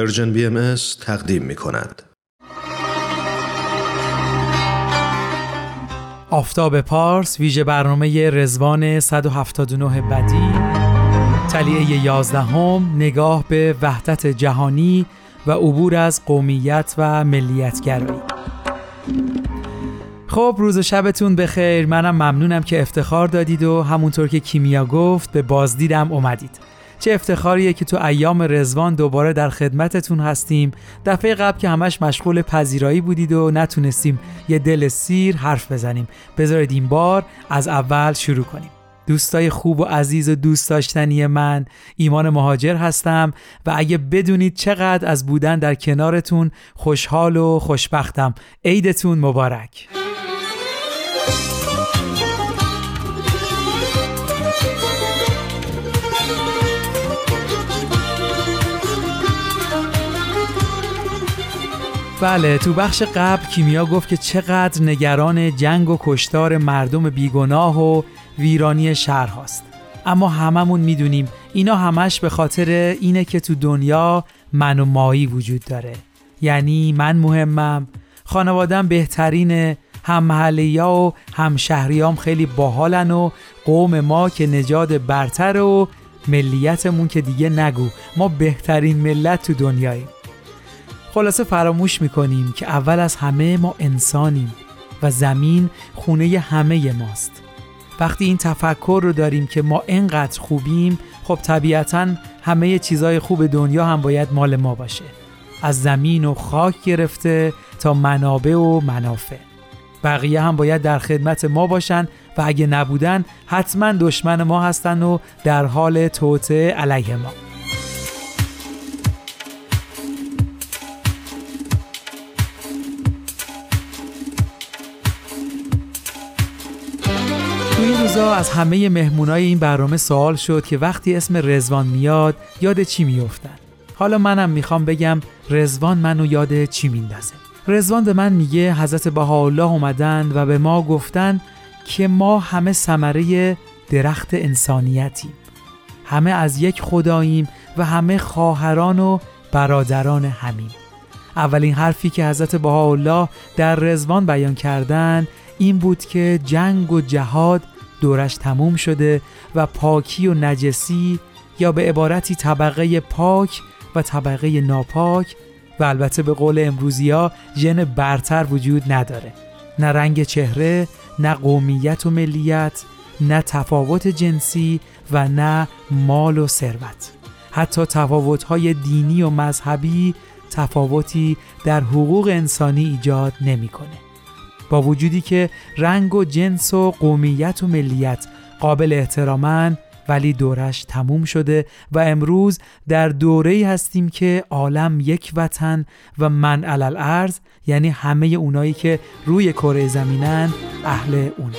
Persian BMS تقدیم می کند. آفتاب پارس ویژه برنامه رضوان 179 بدیع. طلیعه 11 هم نگاه به وحدت جهانی و عبور از قومیت و ملیتگرایی. خب روز و شبتون بخیر. منم ممنونم که افتخار دادید و همونطور که کیمیا گفت به بازدیدم اومدید. چه افتخاریه که تو ایام رزوان دوباره در خدمتتون هستیم. دفعه قبل که همش مشغول پذیرایی بودید و نتونستیم یه دل سیر حرف بزنیم. بذارید این بار از اول شروع کنیم. دوستای خوب و عزیز و دوست داشتنی من ایمان مهاجر هستم و اگه بدونید چقدر از بودن در کنارتون خوشحال و خوشبختم. عیدتون مبارک. بله تو بخش قبل کیمیا گفت که چقدر نگران جنگ و کشتار مردم بیگناه و ویرانی شهر هاست. اما هممون می‌دونیم اینا همش به خاطر اینه که تو دنیا من و مایی وجود داره. یعنی من مهمم خانوادم بهترینه هم محلی و هم شهریام خیلی باحالن و قوم ما که نجاد برتر و ملیتمون که دیگه نگو. ما بهترین ملت تو دنیاییم. خلاصه فراموش می‌کنیم که اول از همه ما انسانیم و زمین خونه همه ماست. وقتی این تفکر رو داریم که ما انقدر خوبیم خب طبیعتا همه چیزای خوب دنیا هم باید مال ما باشه. از زمین و خاک گرفته تا منابع و منافع. بقیه هم باید در خدمت ما باشن و اگه نبودن حتما دشمن ما هستن و در حال توته علیه ما. روزا از همه مهمونای این برنامه سوال شد که وقتی اسم رزوان میاد یاد چی میافتن حالا منم می‌خوام بگم رزوان منو یاد چی میندازه؟ رزوان به من میگه حضرت بهاءالله اومدن و به ما گفتن که ما همه ثمره درخت انسانیتیم. همه از یک خداییم و همه خواهران و برادران همیم. اولین حرفی که حضرت بهاءالله در رزوان بیان کردن این بود که جنگ و جهاد دورش تموم شده و پاکی و نجسی یا به عبارتی طبقه پاک و طبقه ناپاک و البته به قول امروزی ها ژن برتر وجود نداره نه رنگ چهره نه قومیت و ملیت نه تفاوت جنسی و نه مال و ثروت حتی تفاوت‌های دینی و مذهبی تفاوتی در حقوق انسانی ایجاد نمی‌کنه. با وجودی که رنگ و جنس و قومیت و ملیت قابل احترامن ولی دورش تموم شده و امروز در دوره هستیم که عالم یک وطن و من علل ارز یعنی همه اونایی که روی کره زمینن اهل اون.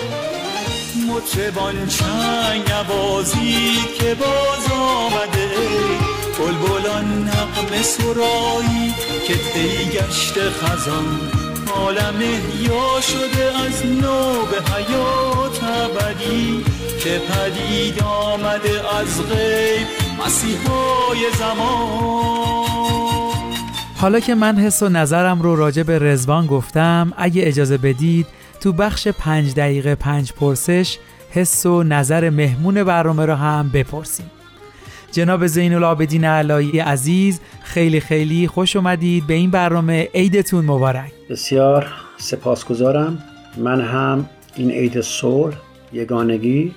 مطربان چنگ نوازی که باز آمده بلبلان نقم سرایی که گشت خزان. عالم یا شده از نو به حیات ابدی که پدید آمده از غیب مسیحای زمان. حالا که من حس و نظرم رو راجع به رزوان گفتم اگه اجازه بدید تو بخش پنج دقیقه پنج پرسش حس و نظر مهمون برنامه رو هم بپرسیم. جناب زین العابدین علایی عزیز خیلی خیلی خوش اومدید به این برنامه عیدتون مبارک. بسیار سپاسگزارم. من هم این عید صلح یگانگی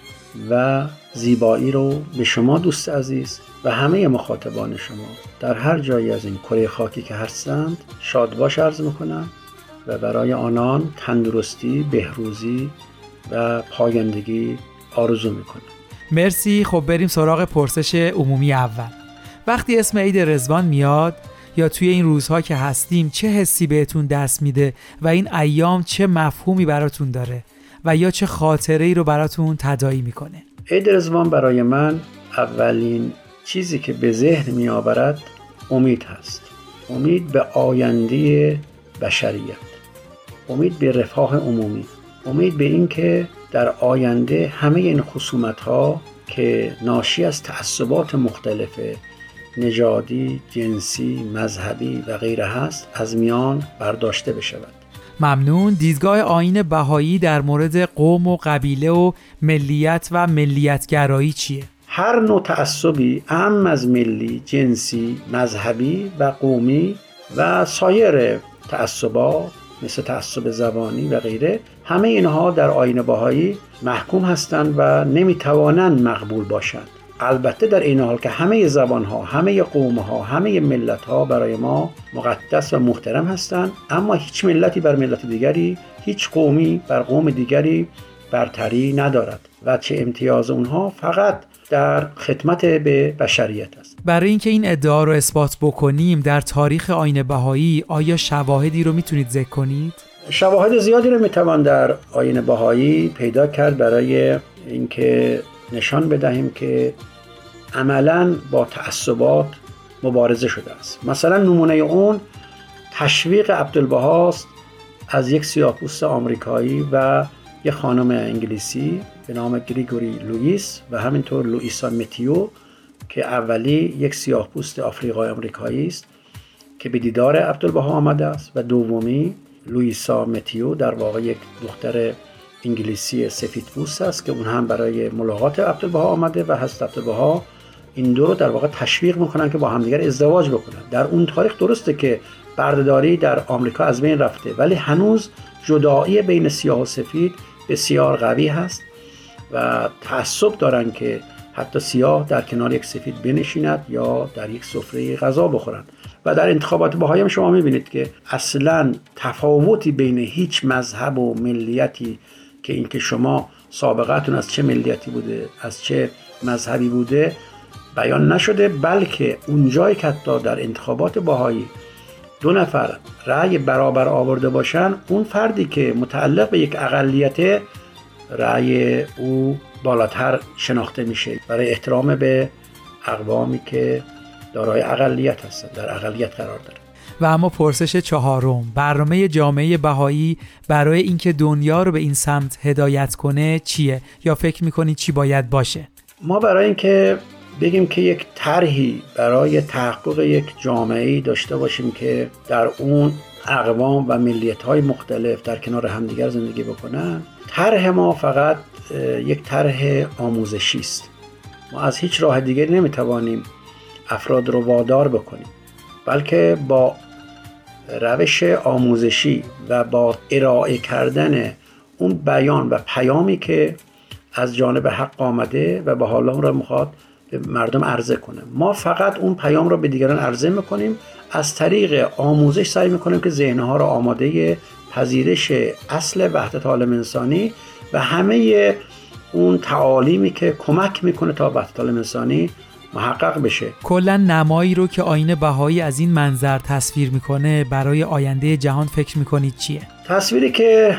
و زیبایی رو به شما دوست عزیز و همه مخاطبان شما در هر جایی از این کره خاکی که هستند شاد باش عرض می‌کنم و برای آنان تندرستی، بهروزی و پایندگی آرزو می‌کنم. مرسی. خب بریم سراغ پرسش عمومی اول. وقتی اسم عید رزوان میاد یا توی این روزها که هستیم چه حسی بهتون دست میده و این ایام چه مفهومی براتون داره و یا چه خاطره ای رو براتون تدایی می‌کنه؟ عید رزوان برای من اولین چیزی که به ذهن میآورد امید هست. امید به آینده بشریت. امید به رفاه عمومی. امید به اینکه در آینده همه این خصومت ها که ناشی از تعصبات مختلفه نژادی، جنسی، مذهبی و غیره هست از میان برداشته بشود. ممنون دیدگاه آین بهایی در مورد قوم و قبیله و ملیت و ملیتگرایی چیه؟ هر نوع تعصبی اهم از ملی، جنسی، مذهبی و قومی و سایر تعصبات مثل تعصب زبانی و غیره همه اینها در آین باهایی محکوم هستند و نمی‌توانند مقبول باشند. البته در این حال که همه زبان ها همه قوم ها همه ملت ها برای ما مقدس و محترم هستند اما هیچ ملتی بر ملت دیگری هیچ قومی بر قوم دیگری برتری ندارد و چه امتیاز اونها فقط در خدمت به بشریت است. برای اینکه این ادعا رو اثبات بکنیم در تاریخ آین بهایی آیا شواهدی رو می‌تونید ذکر کنید؟ شواهد زیادی رو می‌توان در آین بهایی پیدا کرد برای اینکه نشان بدهیم که عملا با تعصبات مبارزه شده است. مثلا نمونه اون تشویق عبدالبهاست از یک سیاپوست آمریکایی و یک خانم انگلیسی به نام گریگوری لوئیس و همینطور لوئیسا متیو که اولی یک سیاه پوست آفریقای آمریکایی است که به دیدار عبدالبها آمده است و دومی لوئیسا متیو در واقع یک دختر انگلیسی سفید پوست است که اون هم برای ملاقات عبدالبها آمده و هست عبدالبها این دو رو در واقع تشویق می‌کنن که با همدیگر ازدواج بکنن. در اون تاریخ درسته که بردهداری در آمریکا از بین رفته ولی هنوز جدایی بین سیاه و سفید بسیار قوی هست و تعصب دارن که حتی سیاه در کنار یک سفید بنشیند یا در یک سفره غذا بخورند. و در انتخابات باهایی شما می‌بینید که اصلا تفاوتی بین هیچ مذهب و ملیتی که اینکه شما سابقتون از چه ملیتی بوده از چه مذهبی بوده بیان نشده بلکه اونجایی که حتی در انتخابات باهایی دو نفر رأی برابر آورده باشن اون فردی که متعلق به یک اقلیت رأی او بالاتر شناخته میشه. برای احترام به اقوامی که دارای اقلیت هستند در اقلیت قرار داره و اما پرسش چهارم برنامه جامعه بهایی برای اینکه دنیا رو به این سمت هدایت کنه چیه؟ یا فکر می‌کنید چی باید باشه؟ ما برای اینکه بگیم که یک طرحی برای تحقق یک جامعه داشته باشیم که در اون اقوام و ملیت های مختلف در کنار همدیگر زندگی بکنن. طرح ما فقط یک طرح آموزشی است. ما از هیچ راه دیگری نمی‌توانیم افراد رو وادار بکنیم بلکه با روش آموزشی و با ارائه کردن اون بیان و پیامی که از جانب حق آمده و به حال را می‌خواد به مردم عرضه کنه. ما فقط اون پیام را به دیگران عرضه می‌کنیم. از طریق آموزش سعی می‌کنیم که ذهنها را آماده پذیرش اصل وحدت عالم انسانی و همه اون تعالیمی که کمک می‌کنه تا وحدت عالم انسانی محقق بشه. کلا نمایی رو که آین بهایی از این منظر تصویر می‌کنه برای آینده جهان فکر می‌کنید چیه؟ تصویری که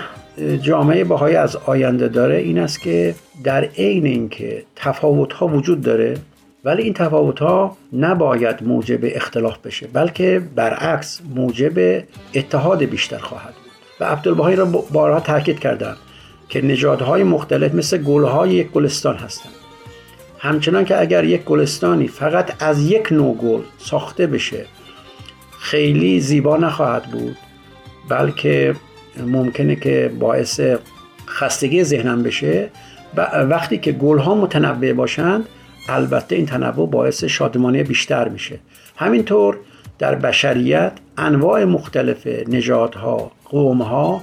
جامعه بهایی از آینده داره این است که در عین اینکه تفاوت ها وجود داره ولی این تفاوت ها نباید موجب اختلاف بشه بلکه برعکس موجب اتحاد بیشتر خواهد و عبدالبهایی را بارها تاکید کردند که نژادهای مختلف مثل گلهای یک گلستان هستند. همچنان که اگر یک گلستانی فقط از یک نوع گل ساخته بشه خیلی زیبا نخواهد بود بلکه ممکنه که باعث خستگی ذهنم بشه. و وقتی که گل ها متنوع باشند البته این تنوع باعث شادمانی بیشتر میشه. همینطور در بشریت انواع مختلف نژادها قومها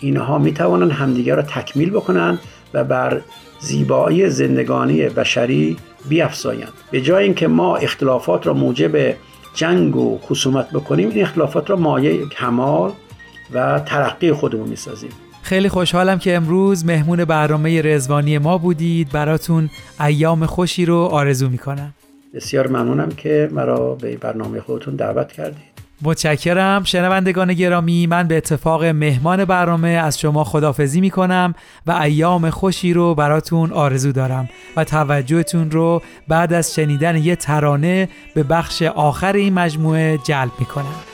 اینها می توانند همدیگر را تکمیل بکنند و بر زیبایی زندگانی بشری بیافزایند به جای اینکه ما اختلافات را موجب جنگ و خصومت بکنیم این اختلافات را مایه کمال و ترقی خودمون می‌سازیم. خیلی خوشحالم که امروز مهمون برنامه رزوانی ما بودید. براتون ایام خوشی رو آرزو می‌کنم. بسیار ممنونم که مرا به برنامه خودتون دعوت کردید. متشکرم. شنوندگان گرامی من به اتفاق مهمان برنامه از شما خدافزی می کنم و ایام خوشی رو براتون آرزو دارم و توجهتون رو بعد از شنیدن یه ترانه به بخش آخر این مجموعه جلب می کنم هیچ کس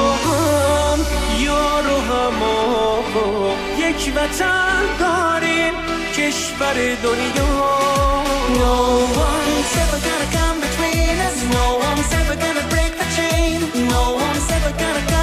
یک وطن داریم کشور دنیا No one's ever gonna come between us. No one's ever gonna break the chain. No one's ever gonna come